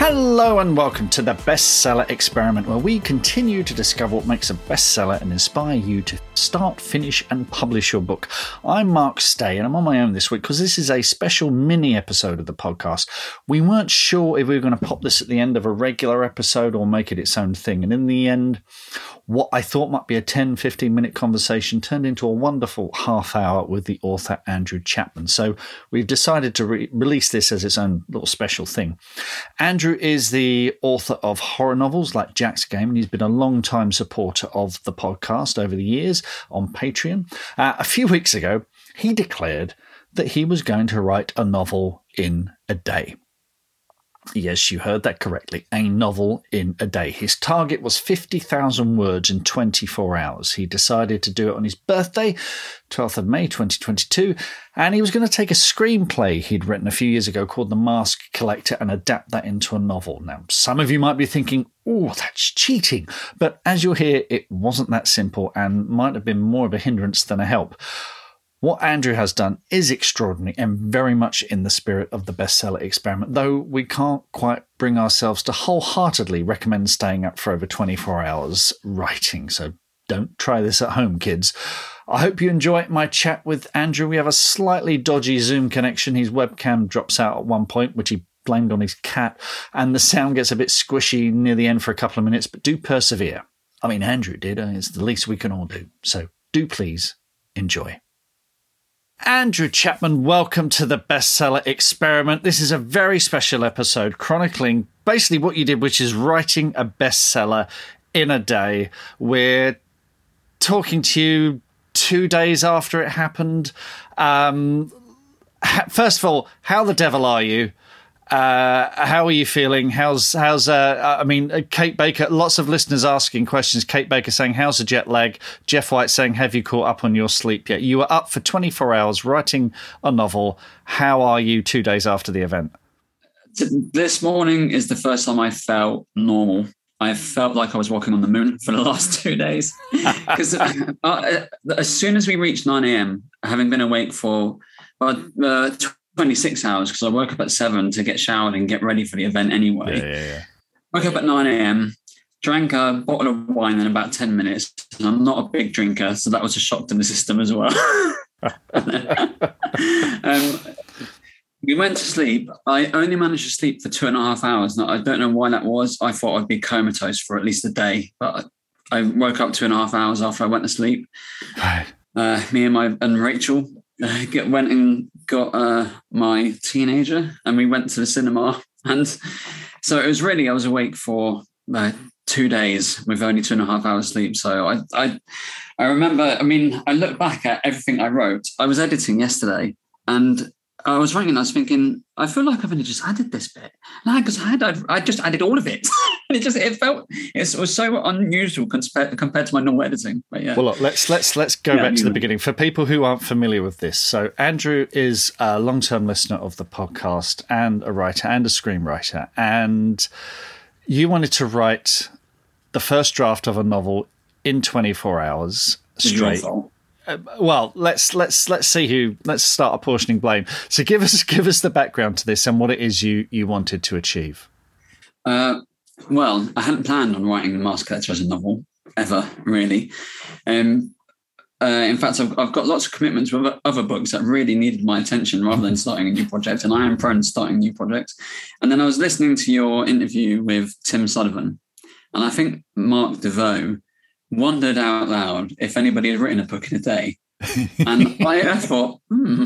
Hello and welcome to the Bestseller Experiment, where we continue to discover what makes a bestseller and inspire you to start, finish, and publish your book. I'm Mark Stay, and I'm on my own this week because this is a special mini episode of the podcast. We weren't sure if we were going to pop this at the end of a regular episode or make it its own thing, and in the end, what I thought might be a 10, 15 minute conversation turned into a wonderful half hour with the author Andrew Chapman. So we've decided to re- release this as its own little special thing. Andrew is the author of horror novels like Jack's Game, and he's been a long time supporter of the podcast over the years on Patreon. Uh, a few weeks ago, he declared that he was going to write a novel in a day. Yes, you heard that correctly. A novel in a day. His target was 50,000 words in 24 hours. He decided to do it on his birthday, 12th of May 2022, and he was going to take a screenplay he'd written a few years ago called The Mask Collector and adapt that into a novel. Now, some of you might be thinking, oh, that's cheating. But as you'll hear, it wasn't that simple and might have been more of a hindrance than a help. What Andrew has done is extraordinary and very much in the spirit of the bestseller experiment, though we can't quite bring ourselves to wholeheartedly recommend staying up for over 24 hours writing. So don't try this at home, kids. I hope you enjoy my chat with Andrew. We have a slightly dodgy Zoom connection. His webcam drops out at one point, which he blamed on his cat, and the sound gets a bit squishy near the end for a couple of minutes, but do persevere. I mean, Andrew did. Uh, it's the least we can all do. So do please enjoy. Andrew Chapman, welcome to the bestseller experiment. This is a very special episode chronicling basically what you did, which is writing a bestseller in a day. We're talking to you two days after it happened. Um, first of all, how the devil are you? Uh, how are you feeling? How's how's uh, I mean, uh, Kate Baker. Lots of listeners asking questions. Kate Baker saying, "How's the jet lag?" Jeff White saying, "Have you caught up on your sleep yet?" You were up for 24 hours writing a novel. How are you two days after the event? This morning is the first time I felt normal. I felt like I was walking on the moon for the last two days. Because uh, uh, as soon as we reached 9 a.m., having been awake for uh, 26 hours because I woke up at seven to get showered and get ready for the event anyway. Yeah, yeah, yeah. Woke up at 9 a.m., drank a bottle of wine in about 10 minutes. And I'm not a big drinker, so that was a shock to the system as well. um, we went to sleep. I only managed to sleep for two and a half hours. Now, I don't know why that was. I thought I'd be comatose for at least a day, but I woke up two and a half hours after I went to sleep. Uh, me and my and Rachel uh, get, went and got uh, my teenager, and we went to the cinema. And so it was really I was awake for uh, two days with only two and a half hours sleep. So I, I, I remember. I mean, I look back at everything I wrote. I was editing yesterday, and I was writing, and I was thinking, I feel like I've only just added this bit. because I had, I'd, I just added all of it. and it just, it felt, it was so unusual compared, compared to my normal editing. But yeah. Well, look, let's, let's, let's go yeah, back to the beginning. For people who aren't familiar with this, so Andrew is a long term listener of the podcast and a writer and a screenwriter. And you wanted to write the first draft of a novel in 24 hours straight uh, well, let's let's let's see who. Let's start apportioning blame. So give us give us the background to this and what it is you you wanted to achieve. Uh, well, I hadn't planned on writing the Mask Collector as a novel ever, really. Um, uh, in fact, I've, I've got lots of commitments with other books that really needed my attention rather than starting a new project. And I am prone to starting new projects. And then I was listening to your interview with Tim Sullivan, and I think Mark Desvaux wondered out loud if anybody had written a book in a day. and I, I thought, hmm.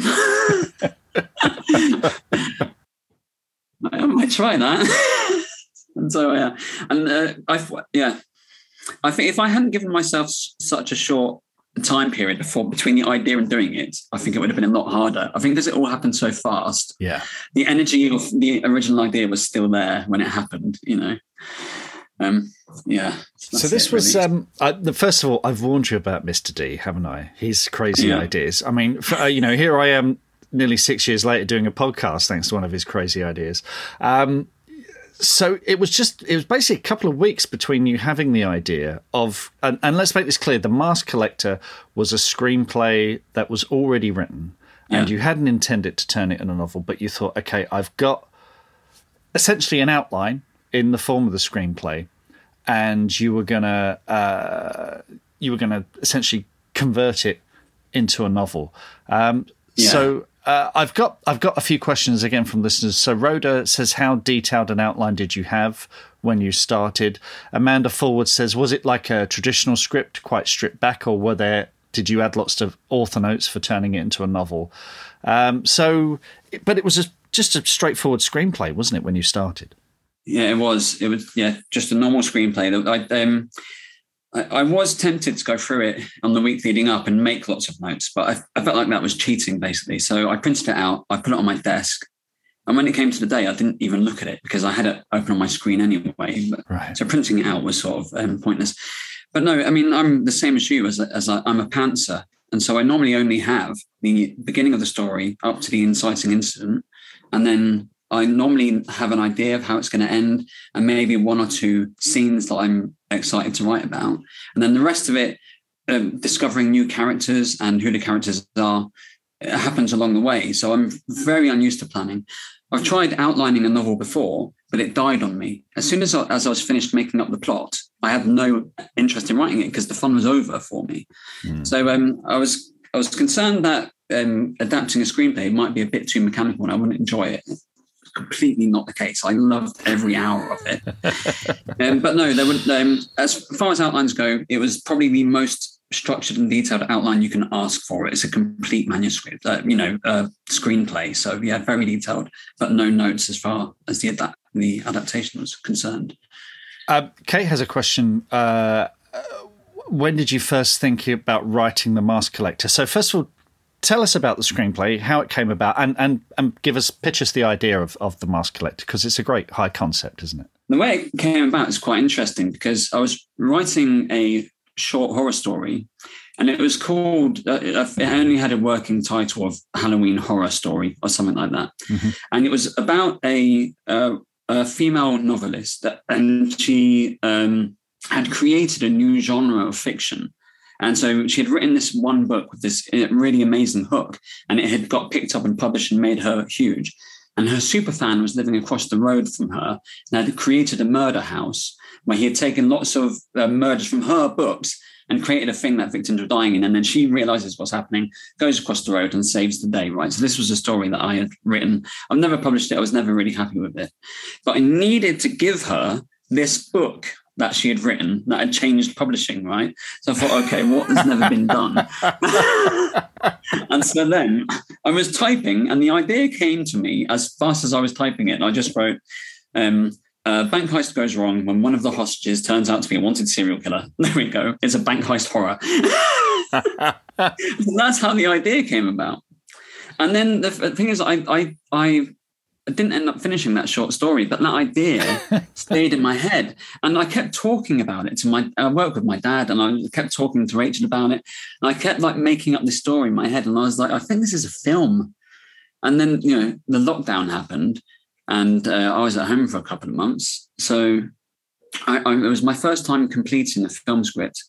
I might try that. and so, yeah. And uh, I, yeah, I think if I hadn't given myself such a short time period before between the idea and doing it, I think it would have been a lot harder. I think because it all happened so fast, yeah, the energy of the original idea was still there when it happened, you know. Um, yeah. So this was um, I, the first of all. I've warned you about Mr. D, haven't I? His crazy yeah. ideas. I mean, for, uh, you know, here I am, nearly six years later, doing a podcast thanks to one of his crazy ideas. Um, so it was just it was basically a couple of weeks between you having the idea of and, and let's make this clear the mask collector was a screenplay that was already written yeah. and you hadn't intended to turn it into a novel but you thought okay i've got essentially an outline in the form of the screenplay and you were gonna uh, you were gonna essentially convert it into a novel um, yeah. so uh, I've got I've got a few questions again from listeners. So Rhoda says, "How detailed an outline did you have when you started?" Amanda Forward says, "Was it like a traditional script, quite stripped back, or were there? Did you add lots of author notes for turning it into a novel?" Um, so, but it was a, just a straightforward screenplay, wasn't it, when you started? Yeah, it was. It was yeah, just a normal screenplay. I, um, I, was tempted to go through it on the week leading up and make lots of notes, but I, I, felt like that was cheating basically. So I printed it out, I put it on my desk. And when it came to the day, I didn't even look at it because I had it open on my screen anyway. Right. So printing it out was sort of um, pointless. But no, I mean, I'm the same as you, as, as I, I'm a pantser. And so I normally only have the beginning of the story up to the inciting incident. And then I normally have an idea of how it's going to end and maybe one or two scenes that I'm excited to write about. And then the rest of it, um, discovering new characters and who the characters are, happens along the way. So I'm very unused to planning. I've tried outlining a novel before, but it died on me. As soon as I, as I was finished making up the plot, I had no interest in writing it because the fun was over for me. Mm. So um, I was I was concerned that um, adapting a screenplay might be a bit too mechanical and I wouldn't enjoy it completely not the case. I loved every hour of it. um, but no, there were, um, as far as outlines go, it was probably the most structured and detailed outline you can ask for. It's a complete manuscript, uh, you know, uh, screenplay. So yeah, very detailed, but no notes as far as the adapt- the adaptation was concerned. Uh, Kate has a question. Uh, when did you first think about writing the Mask Collector? So first of all, tell us about the screenplay, how it came about, and and and give us pitch us the idea of of the Mask Collector because it's a great high concept, isn't it? The way it came about is quite interesting because I was writing a short horror story, and it was called. Uh, it only had a working title of Halloween Horror Story or something like that, mm-hmm. and it was about a. Uh, a female novelist, and she um, had created a new genre of fiction and so she had written this one book with this uh, really amazing hook, and it had got picked up and published and made her huge. And her super fan was living across the road from her and had created a murder house where he had taken lots of uh, murders from her books and created a thing that victims were dying in. And then she realizes what's happening, goes across the road and saves the day, right? So this was a story that I had written. I've never published it. I was never really happy with it. But I needed to give her this book that she had written that had changed publishing, right? So I thought, okay, what has never been done? and so then I was typing, and the idea came to me as fast as I was typing it. And I just wrote, um, uh, bank heist goes wrong when one of the hostages turns out to be a wanted serial killer. There we go. It's a bank heist horror. that's how the idea came about. And then the thing is, I, I, I I didn't end up finishing that short story, but that idea stayed in my head. And I kept talking about it to my, I worked with my dad and I kept talking to Rachel about it. And I kept like making up this story in my head. And I was like, I think this is a film. And then, you know, the lockdown happened and uh, I was at home for a couple of months. So I, I, it was my first time completing a film script.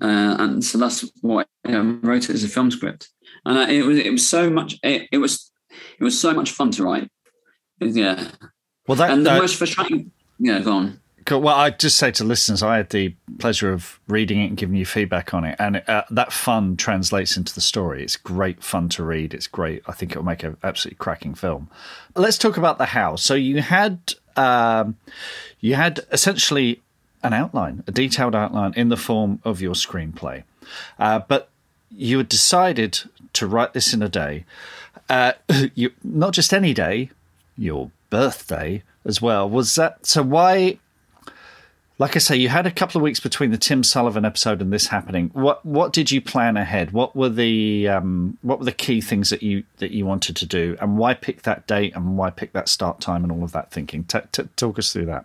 Uh, and so that's what I wrote it as a film script. And I, it was, it was so much, it, it was, it was so much fun to write yeah. Well, that and the uh, most frustrating. Yeah, go on. Well, I just say to listeners, I had the pleasure of reading it and giving you feedback on it, and uh, that fun translates into the story. It's great fun to read. It's great. I think it'll make an absolutely cracking film. Let's talk about the how. So you had um, you had essentially an outline, a detailed outline in the form of your screenplay, uh, but you had decided to write this in a day. Uh, you, not just any day, your birthday, as well. Was that so? Why? Like I say, you had a couple of weeks between the Tim Sullivan episode and this happening. What what did you plan ahead? What were the um, what were the key things that you that you wanted to do, and why pick that date and why pick that start time and all of that thinking? T- t- talk us through that.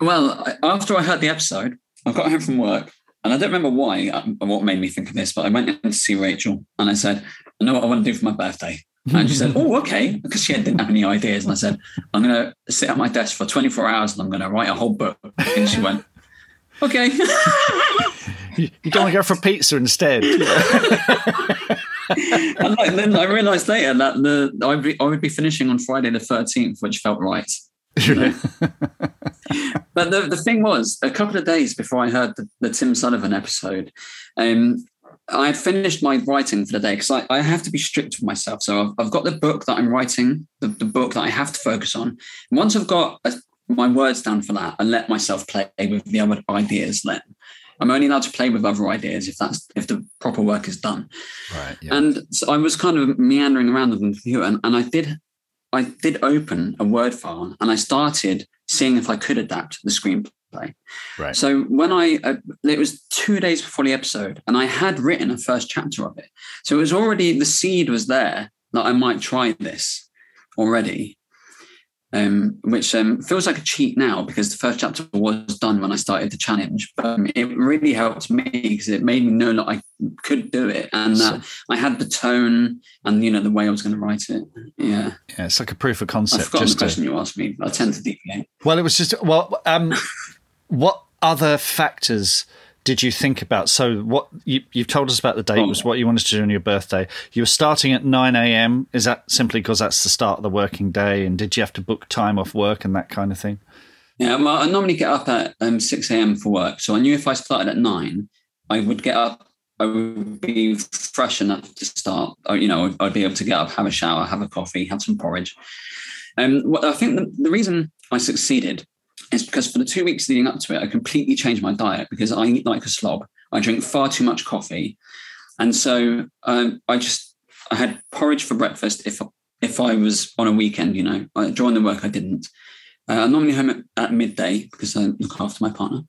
Well, after I heard the episode, I got home from work, and I don't remember why and what made me think of this, but I went in to see Rachel, and I said, "I know what I want to do for my birthday." And she said, Oh, okay. Because she didn't have any ideas. And I said, I'm going to sit at my desk for 24 hours and I'm going to write a whole book. And she went, Okay. you, don't want to go for pizza instead. and like, then I realized later that the I would, be, I would be finishing on Friday the 13th, which felt right. You know? but the, the thing was, a couple of days before I heard the, the Tim Sullivan episode, um, I had finished my writing for the day because I, I, have to be strict with myself. So I've, I've got the book that I'm writing, the, the, book that I have to focus on. And once I've got a, my words down for that, I let myself play with the other ideas. Then I'm only allowed to play with other ideas if that's if the proper work is done. Right. Yeah. And so I was kind of meandering around the computer, and, and I did I did open a Word file, and I started seeing if I could adapt the screenplay play. Right. So when I, uh, it was two days before the episode, and I had written a first chapter of it. So it was already the seed was there that I might try this already. Um, which um, feels like a cheat now because the first chapter was done when I started the challenge. But um, it really helped me because it made me know that I could do it and that so, I had the tone and you know the way I was going to write it. Yeah, yeah, it's like a proof of concept. I forgot the question to, you asked me. I tend to deviate. Well, it was just well, um, what other factors did you think about? So, what you, have told us about the date was what you wanted to do on your birthday. You were starting at 9 a.m. Is that simply because that's the start of the working day? And did you have to book time off work and that kind of thing? Yeah, well, I normally get up at um, 6 a.m. for work. So I knew if I started at 9, I would get up, I would be fresh enough to start. You know, I'd be able to get up, have a shower, have a coffee, have some porridge. And um, I think the, the reason I succeeded is because for the two weeks leading up to it, I completely changed my diet because I eat like a slob. I drink far too much coffee, and so um, I just I had porridge for breakfast if if I was on a weekend. You know, I, during the work I didn't. Uh, I'm normally home at, at, midday because I look after my partner.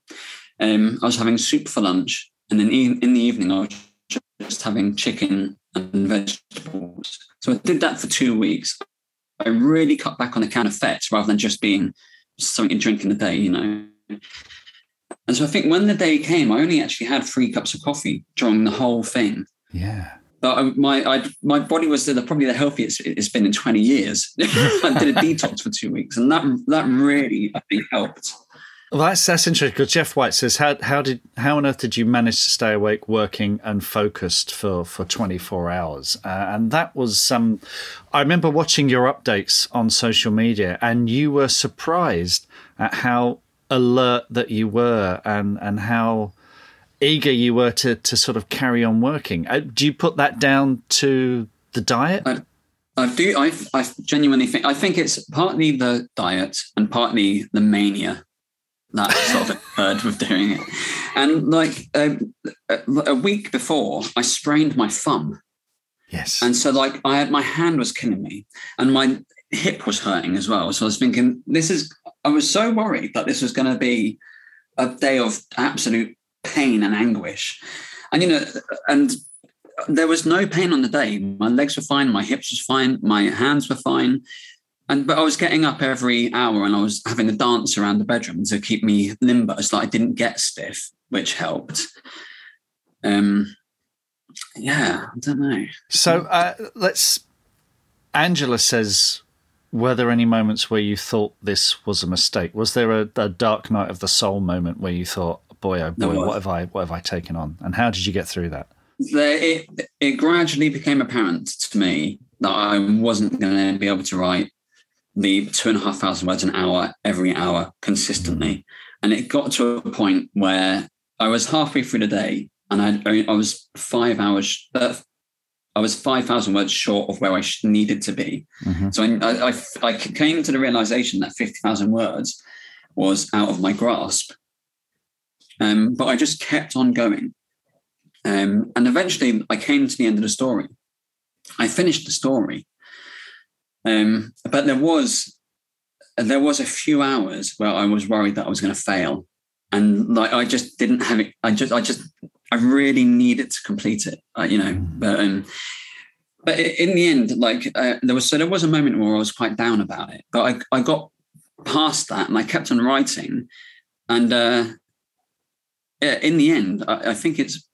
Um, I was having soup for lunch, and then in, in the evening I was just having chicken and vegetables. So I did that for two weeks. I really cut back on the can of fats rather than just being something to drink in the day, you know. And so I think when the day came, I only actually had three cups of coffee during the whole thing. Yeah. But I, my I, my body was the, probably the healthiest it's been in 20 years. I did a detox for two weeks, and that that really I think helped. Well, that's that's interesting because Jeff White says, "How how did how on earth did you manage to stay awake, working and focused for for twenty four hours?" Uh, and that was um, I remember watching your updates on social media, and you were surprised at how alert that you were, and and how eager you were to to sort of carry on working. Uh, do you put that down to the diet? I, I do. I I genuinely think I think it's partly the diet and partly the mania that sort of occurred with doing it. And like um, a week before, I sprained my thumb. Yes. And so, like, I had my hand was killing me, and my hip was hurting as well. So I was thinking, this is. I was so worried that this was going to be a day of absolute pain and anguish, and you know, and there was no pain on the day. My legs were fine, my hips was fine, my hands were fine, and but I was getting up every hour and I was having a dance around the bedroom to keep me limber so that I didn't get stiff, which helped. Um, yeah, I don't know. So uh, let's. Angela says, "Were there any moments where you thought this was a mistake? Was there a, a dark night of the soul moment where you thought, boy, oh boy, what have I, what have I taken on? And how did you get through that?" It it gradually became apparent to me that I wasn't going to be able to write the two and a half thousand words an hour every hour consistently. And it got to a point where I was halfway through the day and I, I was five hours, uh, I was 5,000 words short of where I needed to be. Mm-hmm. So I, I, I, came to the realization that 50,000 words was out of my grasp. Um, but I just kept on going. Um, and eventually I came to the end of the story. I finished the story um, but there was there was a few hours where I was worried that I was going to fail, and like I just didn't have it. I just, I just, I really needed to complete it. Uh, you know, mm. but um, but in the end, like uh, there was, so there was a moment where I was quite down about it, but I, I got past that and I kept on writing, and uh, in the end, I, I think it's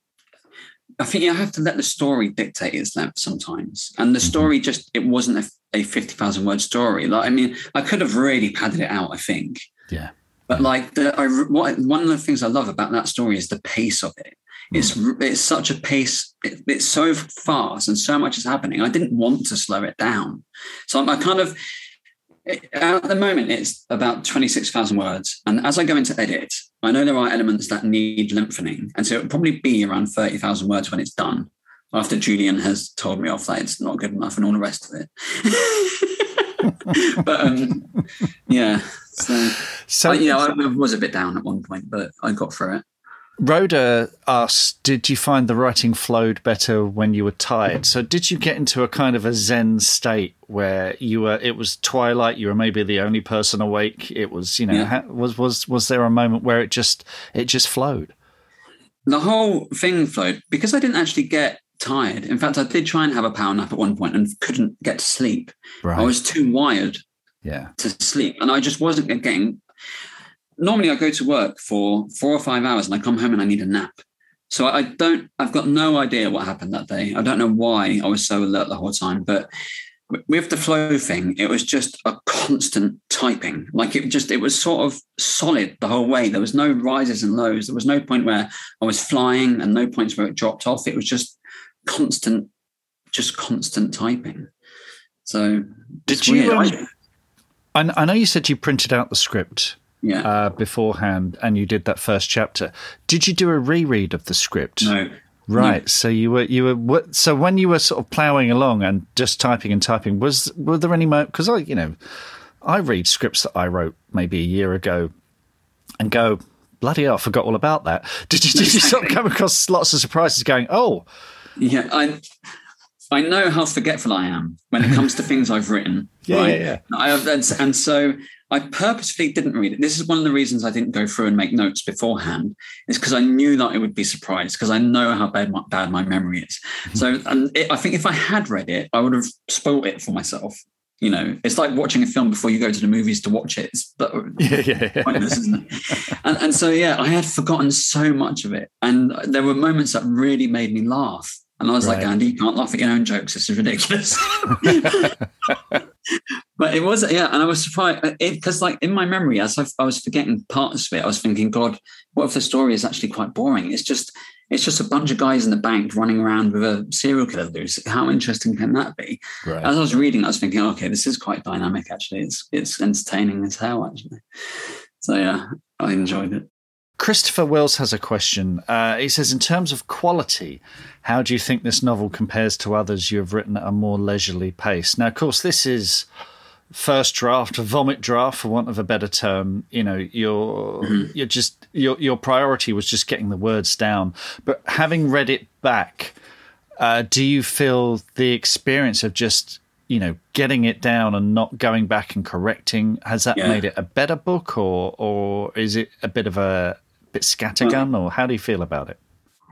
I think you have to let the story dictate its length sometimes. And the mm-hmm. story just, it wasn't a, a 50,000 word story. Like, I mean, I could have really padded it out, I think. Yeah. But like, the, I, what, one of the things I love about that story is the pace of it. It's, mm. it's such a pace, it, it's so fast and so much is happening. I didn't want to slow it down. So I kind of, at the moment, it's about 26,000 words. And as I go into edit, I know there are elements that need lengthening. And so it'll probably be around 30,000 words when it's done, after Julian has told me off that it's not good enough and all the rest of it. but um, yeah. So, so I, you know, I was a bit down at one point, but I got through it. Rhoda asked, Did you find the writing flowed better when you were tired? So, did you get into a kind of a Zen state where you were, it was twilight, you were maybe the only person awake? It was, you know, yeah. was, was, was there a moment where it just, it just flowed? The whole thing flowed because I didn't actually get tired. In fact, I did try and have a power nap at one point and couldn't get to sleep. Right. I was too wired yeah. to sleep. And I just wasn't getting normally I go to work for four or five hours and I come home and I need a nap. So I don't, I've got no idea what happened that day. I don't know why I was so alert the whole time, but with the flow thing, it was just a constant typing. Like it just, it was sort of solid the whole way. There was no rises and lows. There was no point where I was flying and no points where it dropped off. It was just constant, just constant typing. So did you? Um, I, I know you said you printed out the script yeah. uh, beforehand, and you did that first chapter. Did you do a reread of the script? No. Right. No. So you were you were so when you were sort of ploughing along and just typing and typing, was were there any because I you know I read scripts that I wrote maybe a year ago and go bloody hell, I forgot all about that. Did you did you sort of come across lots of surprises going oh yeah I I know how forgetful I am when it comes to things I've written. yeah, right? yeah, yeah. I and, so I purposefully didn't read it. This is one of the reasons I didn't go through and make notes beforehand, is because I knew that I would be surprised because I know how bad my, bad my memory is. Mm-hmm. So and it, I think if I had read it, I would have spoilt it for myself. You know, it's like watching a film before you go to the movies to watch it. It's yeah, yeah, yeah. Pointless, isn't it? and, and so, yeah, I had forgotten so much of it. And there were moments that really made me laugh. And I was right. like, Andy, you can't laugh at your own jokes. This is ridiculous. but it was, yeah. And I was surprised uh, because, like, in my memory, as I, I was forgetting parts of it, I was thinking, God, what if the story is actually quite boring? It's just, it's just a bunch of guys in the bank running around with a serial killer loose. How interesting can that be? Right. As I was reading, I was thinking, okay, this is quite dynamic. Actually, it's it's entertaining as hell. Actually, so yeah, I enjoyed it. Christopher Wills has a question. Uh, he says, in terms of quality, how do you think this novel compares to others you have written at a more leisurely pace? Now, of course, this is first draft, a vomit draft, for want of a better term. You know, your mm-hmm. you're just your your priority was just getting the words down. But having read it back, uh, do you feel the experience of just you know getting it down and not going back and correcting has that yeah. made it a better book, or or is it a bit of a bit scattergun, or how do you feel about it?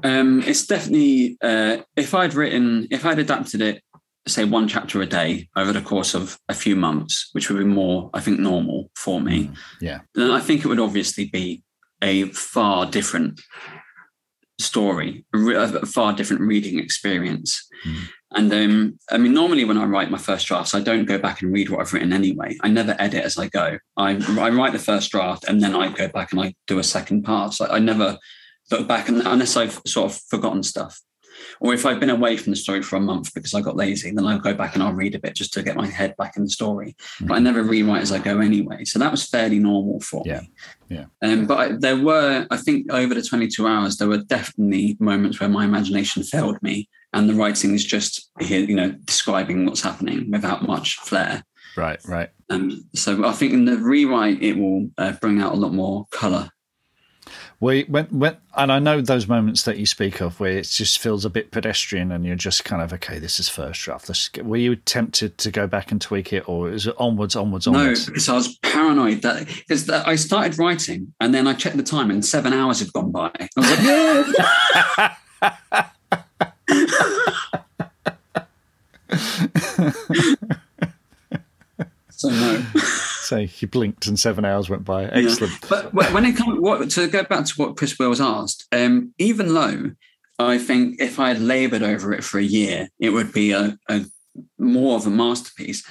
Um, it's definitely uh, if I'd written, if I'd adapted it, say one chapter a day over the course of a few months, which would be more, I think, normal for me. Mm, yeah. Then I think it would obviously be a far different story, a far different reading experience. Mm. And um, I mean, normally when I write my first drafts, I don't go back and read what I've written anyway. I never edit as I go. I, I write the first draft and then I go back and I do a second part. So I never look back and, unless I've sort of forgotten stuff. Or if I've been away from the story for a month because I got lazy, then I'll go back and I'll read a bit just to get my head back in the story. Mm-hmm. But I never rewrite as I go anyway. So that was fairly normal for yeah. me. Yeah. Um, but I, there were, I think, over the 22 hours, there were definitely moments where my imagination failed me and the writing is just here, you know, describing what's happening without much flair. Right, right. Um, so I think in the rewrite, it will uh, bring out a lot more color. We when when and I know those moments that you speak of where it just feels a bit pedestrian and you're just kind of okay, this is first draft. Let's were you tempted to go back and tweak it, or is it onwards, onwards, onwards? No, because I was paranoid that because I started writing and then I checked the time and seven hours had gone by. I was like, so no. say he blinked and seven hours went by. Excellent. Yeah. But when it comes, what, to go back to what Chris Wills asked, um, even though I think if I had laboured over it for a year, it would be a, a more of a masterpiece.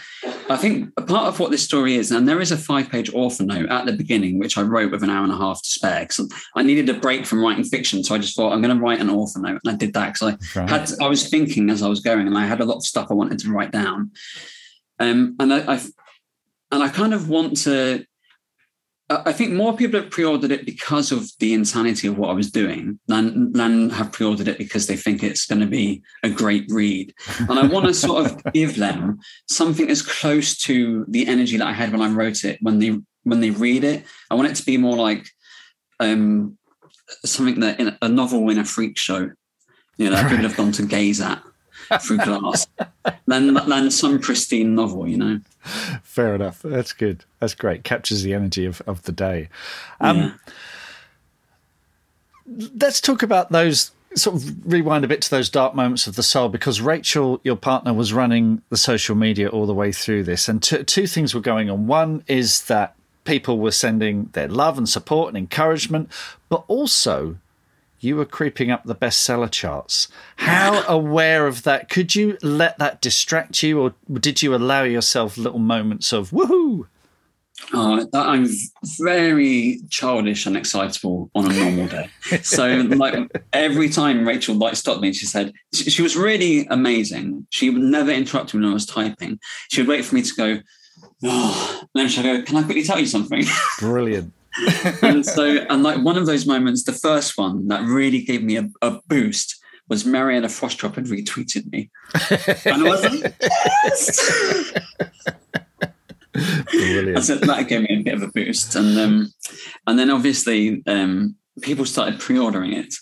I think a part of what this story is, and there is a five-page author note at the beginning, which I wrote with an hour and a half to spare. Because I needed a break from writing fiction, so I just thought I'm going to write an author note, and I did that because I right. had I was thinking as I was going, and I had a lot of stuff I wanted to write down. Um, and I, I and I kind of want to. I think more people have pre-ordered it because of the insanity of what I was doing than than have pre-ordered it because they think it's going to be a great read. And I want to sort of give them something as close to the energy that I had when I wrote it when they when they read it. I want it to be more like um, something that in a novel in a freak show, you know, right. people have gone to gaze at through glass than than some pristine novel, you know. Fair enough. That's good. That's great. Captures the energy of, of the day. Um, yeah. Let's talk about those. Sort of rewind a bit to those dark moments of the soul because Rachel, your partner, was running the social media all the way through this, and t- two things were going on. One is that people were sending their love and support and encouragement, but also you were creeping up the bestseller charts. How aware of that? Could you let that distract you, or did you allow yourself little moments of woohoo? Uh, I'm very childish and excitable on a normal day. so, like every time Rachel like stopped me, she said she, she was really amazing. She would never interrupt me when I was typing. She would wait for me to go. Oh, and then she'd go, "Can I quickly tell you something?" Brilliant and so, and like one of those moments, the first one that really gave me a, a boost was Mariella Frostrup had retweeted me. and I was like, yes! Brilliant. So that gave me a bit of a boost. And um, and then obviously um, people started pre-ordering it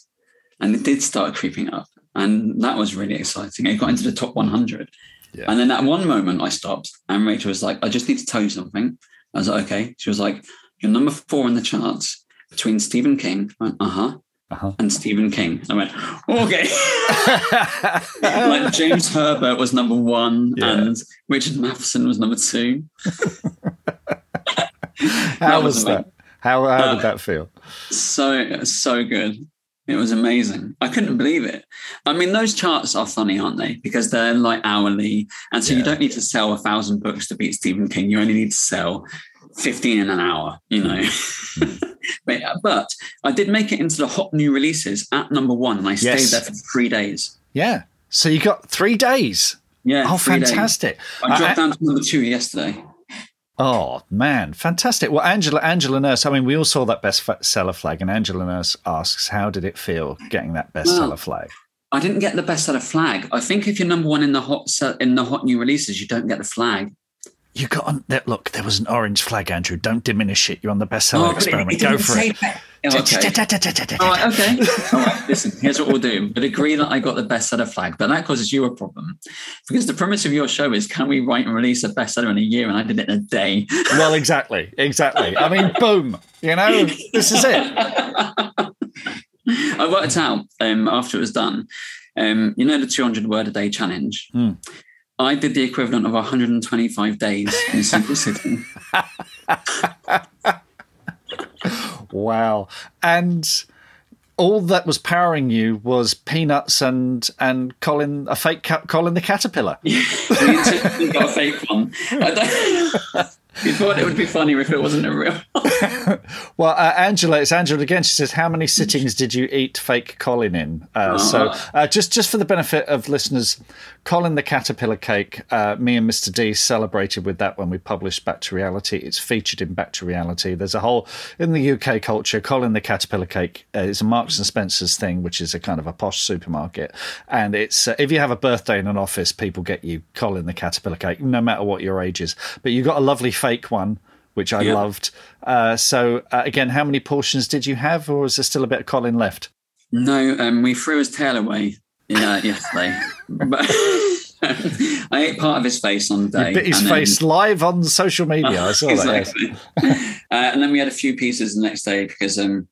and it did start creeping up. And that was really exciting. It got into the top 100. Yeah. And then at one moment I stopped and Rachel was like, I just need to tell you something. I was like, okay. She was like, you're number four in the charts between Stephen King. uh huh. Uh-huh. And Stephen King. I went, okay. like James Herbert was number one, yeah. and Richard Matheson was number two. how was, was that? How how uh, did that feel? So so good. It was amazing. I couldn't believe it. I mean, those charts are funny, aren't they? Because they're like hourly, and so yeah. you don't need to sell a thousand books to beat Stephen King. You only need to sell 15 in an hour, you know. but, but, I did make it into the hot new releases at number one, and I stayed yes. there for three days. Yeah. So you got three days. Yeah. Oh, fantastic. Days. I dropped uh, down to number two yesterday. Oh man, fantastic! Well, Angela, Angela Nurse. I mean, we all saw that bestseller flag, and Angela Nurse asks, "How did it feel getting that bestseller well, flag?" I didn't get the bestseller flag. I think if you're number one in the hot in the hot new releases, you don't get the flag. You got on that. Look, there was an orange flag, Andrew. Don't diminish it. You're on the bestseller oh, experiment. It, it Go for it. okay. All right, okay. All right. Listen, here's what we'll do. But agree that I got the bestseller flag, but that causes you a problem because the premise of your show is can we write and release a bestseller in a year? And I did it in a day. Well, exactly, exactly. I mean, boom. You know, this is it. I worked out um, after it was done. Um, you know the 200 word a day challenge. Mm. I did the equivalent of 125 days in a single sitting. wow. And all that was powering you was peanuts and and Colin a fake Colin the caterpillar. Yeah, we got a fake one. You thought it would be funnier if it wasn't a real. well, uh, Angela, it's Angela again. She says, "How many sittings did you eat fake Colin in?" Uh, uh-huh. So, uh, just just for the benefit of listeners, Colin the Caterpillar Cake. Uh, me and Mr. D celebrated with that when we published Back to Reality. It's featured in Back to Reality. There's a whole in the UK culture. Colin the Caterpillar Cake uh, is a Marks and Spencers thing, which is a kind of a posh supermarket. And it's uh, if you have a birthday in an office, people get you Colin the Caterpillar Cake, no matter what your age is. But you got a lovely fake one which I loved. Uh, so uh, again, how many portions did you have, or is there still a bit of Colin left? No, um, we threw his tail away yeah, yesterday. but I ate part of his face on the day. You bit his face then, live on social media. I saw exactly. that. Yes. uh, and then we had a few pieces the next day because, um,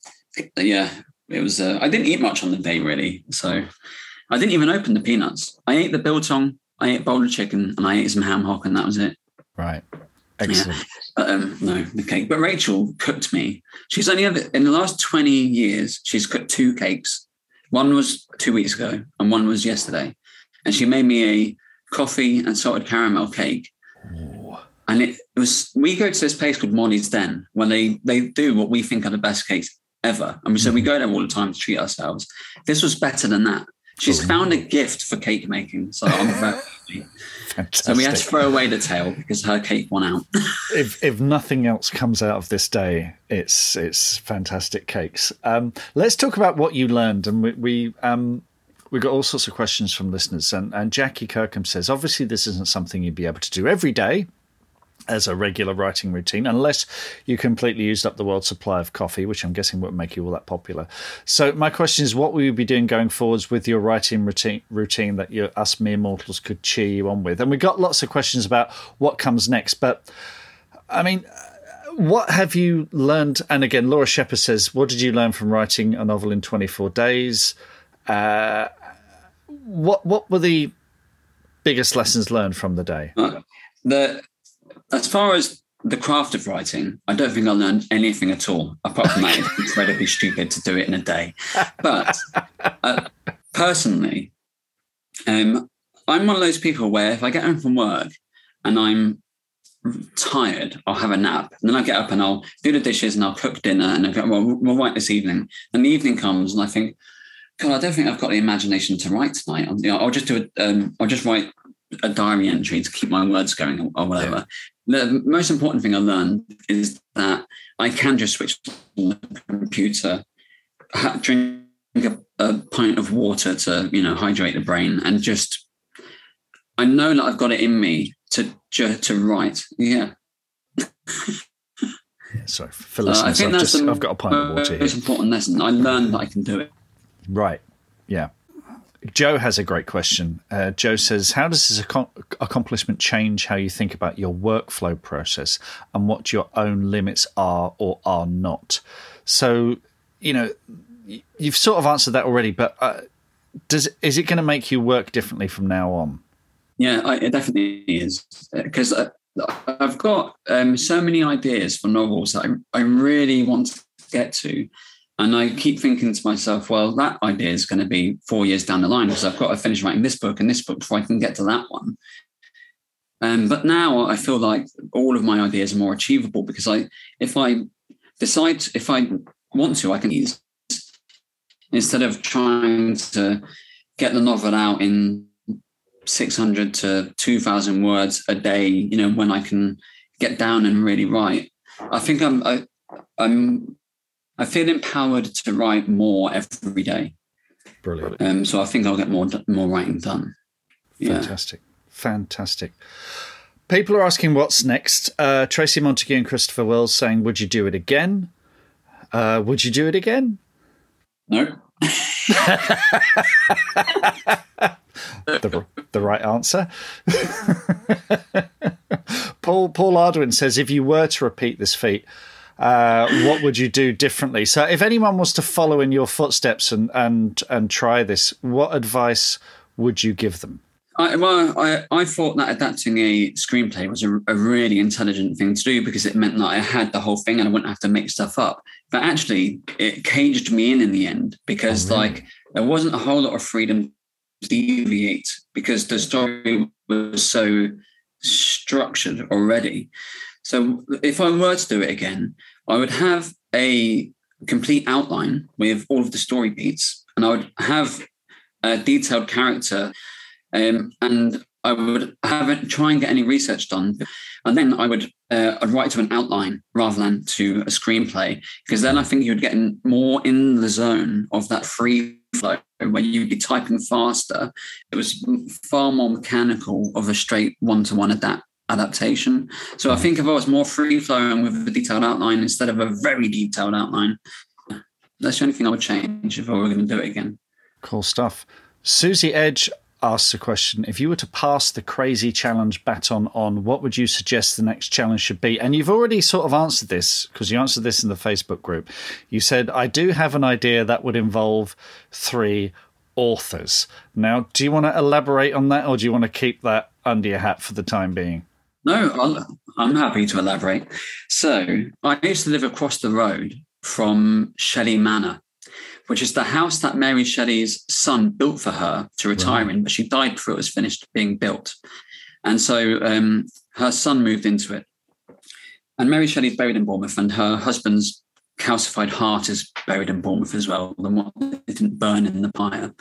yeah, it was. Uh, I didn't eat much on the day really, so I didn't even open the peanuts. I ate the biltong, I ate of chicken, and I ate some ham hock, and that was it. Right. Excellent. Yeah. But, um, no, the cake. But Rachel cooked me. She's only ever in the last twenty years. She's cooked two cakes. One was two weeks ago, and one was yesterday. And she made me a coffee and salted caramel cake. Ooh. And it was. We go to this place called Molly's Den, where they they do what we think are the best cakes ever. I mean, so we mm-hmm. go there all the time to treat ourselves. This was better than that. She's Ooh. found a gift for cake making. So I'm very happy. So we had to throw away the tail because her cake won out. if if nothing else comes out of this day, it's it's fantastic cakes. Um, let's talk about what you learned, and we, we um, we got all sorts of questions from listeners. And, and Jackie Kirkham says, obviously, this isn't something you'd be able to do every day, as a regular writing routine, unless you completely used up the world's supply of coffee, which I'm guessing wouldn't make you all that popular. So my question is, what will you be doing going forwards with your writing routine, routine that you, us mere mortals could cheer you on with? And we got lots of questions about what comes next, but I mean, what have you learned? And again, Laura Shepard says, what did you learn from writing a novel in 24 days? Uh, what what were the biggest lessons learned from the day? Uh, the as far as the craft of writing, I don't think I learned anything at all, apart from that it's incredibly stupid to do it in a day. But uh, personally, um, I'm one of those people where if I get home from work and I'm tired, I'll have a nap. And then I get up and I'll do the dishes and I'll cook dinner and I'll go, well, we'll write this evening. And the evening comes and I think, God, I don't think I've got the imagination to write tonight. I'll, you know, I'll just do it. Um, I'll just write a diary entry to keep my words going or whatever the most important thing I learned is that I can just switch on the computer, drink a, a pint of water to you know hydrate the brain, and just I know that I've got it in me to to write. Yeah. yeah sorry for listeners. Uh, I think I've, that's just, the I've got a pint of water. Most important lesson. I learned that I can do it. Right. Yeah. Joe has a great question. Uh, Joe says, How does this ac- accomplishment change how you think about your workflow process and what your own limits are or are not? So, you know, you've sort of answered that already, but uh, does is it going to make you work differently from now on? Yeah, I, it definitely is because uh, I've got um, so many ideas for novels that I, I really want to get to. And I keep thinking to myself, well, that idea is going to be four years down the line because I've got to finish writing this book and this book before I can get to that one. Um, but now I feel like all of my ideas are more achievable because I, if I decide, if I want to, I can use instead of trying to get the novel out in 600 to 2000 words a day, you know, when I can get down and really write. I think I'm, I, I'm I feel empowered to write more every day. Brilliant. Um, so I think I'll get more more writing done. Yeah. Fantastic, fantastic. People are asking what's next. Uh, Tracy Montague and Christopher Wells saying, "Would you do it again? Uh, would you do it again?" No. the, the right answer. Paul Paul Ardwin says, "If you were to repeat this feat." Uh, what would you do differently? So, if anyone was to follow in your footsteps and and and try this, what advice would you give them? I, well, I, I thought that adapting a screenplay was a, a, really intelligent thing to do because it meant that I had the whole thing and I wouldn't have to make stuff up. But actually, it caged me in in the end because, oh, really? like, there wasn't a whole lot of freedom to deviate because the story was so structured already. So if I were to do it again, I would have a complete outline with all of the story beats, and I would have a detailed character, um, and I would have it, try and get any research done, and then I would uh, I'd write to an outline rather than to a screenplay, because then I think you'd get more in the zone of that free flow where you'd be typing faster. It was far more mechanical of a straight one to one adapt adaptation. So I think if I was more free flowing with a detailed outline instead of a very detailed outline, that's the only thing I would change if I were going to do it again. Cool stuff. Susie Edge asks a question If you were to pass the crazy challenge baton on, what would you suggest the next challenge should be? And you've already sort of answered this because you answered this in the Facebook group. You said, I do have an idea that would involve three authors. Now, do you want to elaborate on that or do you want to keep that under your hat for the time being? No, i am happy to elaborate. So, I used to live across the road from Shelley Manor, which is the house that Mary Shelley's son built for her to retire right. in, but she died before it was finished being built. And so um, her son moved into it. And Mary Shelley's buried in Bournemouth, and her husband's calcified heart is buried in Bournemouth as well. The one it didn't burn in the pyre.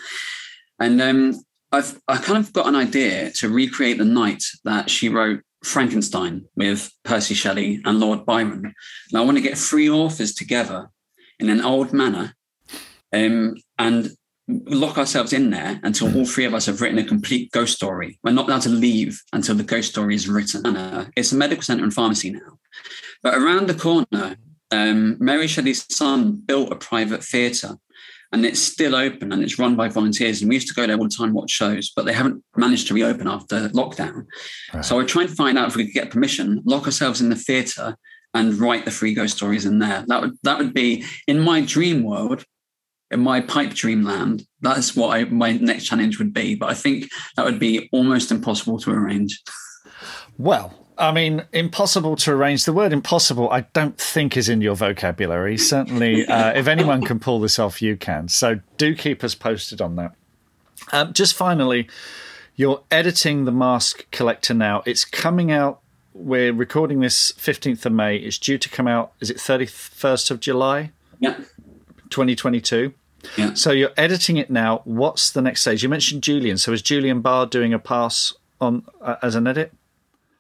And um, I've I kind of got an idea to recreate the night that she wrote Frankenstein with Percy Shelley and Lord Byron. And I want to get three authors together in an old manor um, and lock ourselves in there until all three of us have written a complete ghost story. We're not allowed to leave until the ghost story is written. It's a medical center and pharmacy now. But around the corner, um, Mary Shelley's son built a private theatre and it's still open and it's run by volunteers. And we used to go there all the time, watch shows, but they haven't managed to reopen after lockdown. Right. So we're trying to find out if we could get permission, lock ourselves in the theatre and write the free ghost stories in there. That would that would be in my dream world in my pipe dreamland, that's what I, my next challenge would be. But I think that would be almost impossible to arrange. Well, I mean, impossible to arrange. The word impossible, I don't think, is in your vocabulary. Certainly, uh, if anyone can pull this off, you can. So do keep us posted on that. Um, just finally, you're editing The Mask Collector now. It's coming out. We're recording this 15th of May. It's due to come out, is it 31st of July? Yeah. 2022. Yeah. So you're editing it now. What's the next stage? You mentioned Julian. So is Julian Barr doing a pass on uh, as an edit?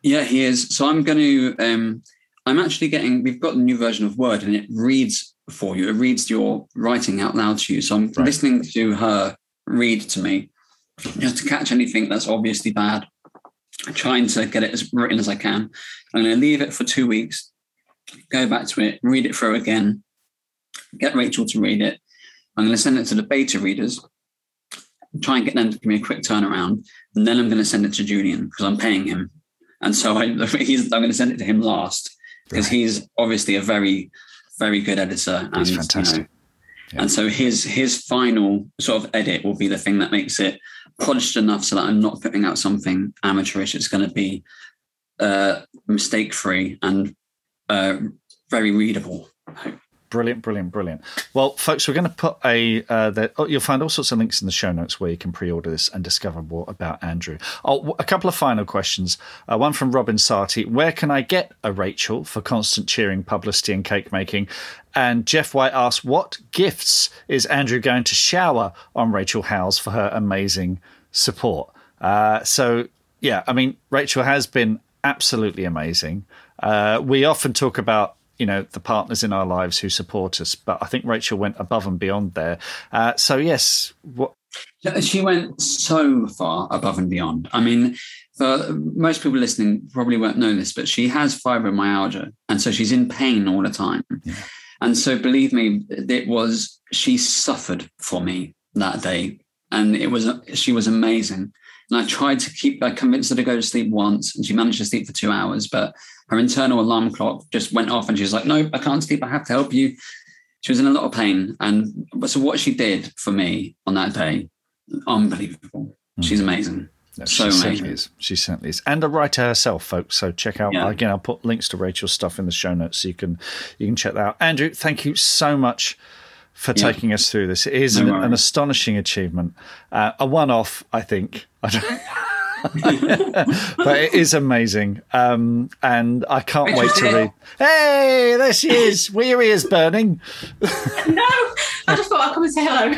Yeah, he is. So I'm going to. Um, I'm actually getting. We've got a new version of Word, and it reads for you. It reads your writing out loud to you. So I'm right. listening to her read to me, just to catch anything that's obviously bad. I'm trying to get it as written as I can. I'm going to leave it for two weeks, go back to it, read it through again, get Rachel to read it. I'm going to send it to the beta readers, try and get them to give me a quick turnaround, and then I'm going to send it to Julian because I'm paying him. And so I, am going to send it to him last because right. he's obviously a very, very good editor. And, he's fantastic. You know, yeah. And so his his final sort of edit will be the thing that makes it polished enough so that I'm not putting out something amateurish. It's going to be uh, mistake free and uh, very readable. Brilliant, brilliant, brilliant. Well, folks, we're going to put a. Uh, the, oh, you'll find all sorts of links in the show notes where you can pre-order this and discover more about Andrew. Oh, a couple of final questions. Uh, one from Robin Sarti: Where can I get a Rachel for constant cheering, publicity, and cake making? And Jeff White asks, What gifts is Andrew going to shower on Rachel Howes for her amazing support? Uh, so, yeah, I mean, Rachel has been absolutely amazing. Uh, we often talk about you know the partners in our lives who support us. But I think Rachel went above and beyond there. Uh, so yes, what she went so far above and beyond. I mean, for most people listening probably won't know this, but she has fibromyalgia, and so she's in pain all the time. Yeah. And so, believe me, it was she suffered for me that day, and it was she was amazing. And I tried to keep, I convinced her to go to sleep once, and she managed to sleep for two hours. But her internal alarm clock just went off, and she was like, "No, I can't sleep. I have to help you." She was in a lot of pain, and so what she did for me on that day, unbelievable. Mm. She's amazing. No, so she certainly is. She certainly is, and a writer herself, folks. So check out yeah. again. I'll put links to Rachel's stuff in the show notes, so you can you can check that out. Andrew, thank you so much for yeah. taking us through this. It is no an, an, astonishing achievement, uh, a one-off, I think. but it is amazing, um, and I can't wait to read. Hey, there she is. Weary is burning. no, I just thought I'd come and say hello.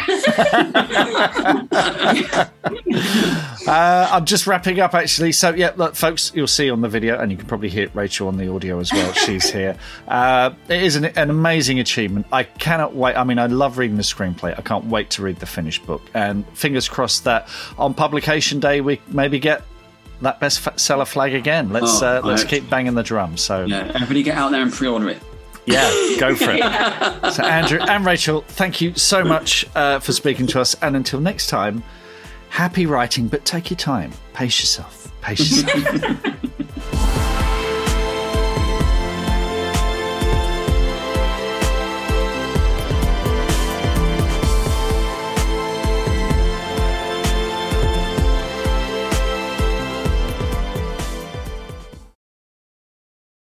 uh, I'm just wrapping up, actually. So, yeah, look, folks, you'll see on the video, and you can probably hear Rachel on the audio as well. She's here. Uh, it is an, an amazing achievement. I cannot wait. I mean, I love reading the screenplay. I can't wait to read the finished book, and fingers crossed that on publication day we maybe get that bestseller flag again. Let's Oh, uh, let's keep banging the drum. So Yeah, everybody get out there and pre-order it. Yeah, go for it. So Andrew and Rachel, thank you so much uh, for speaking to us. And until next time, happy writing, but take your time. Pace yourself. Pace yourself.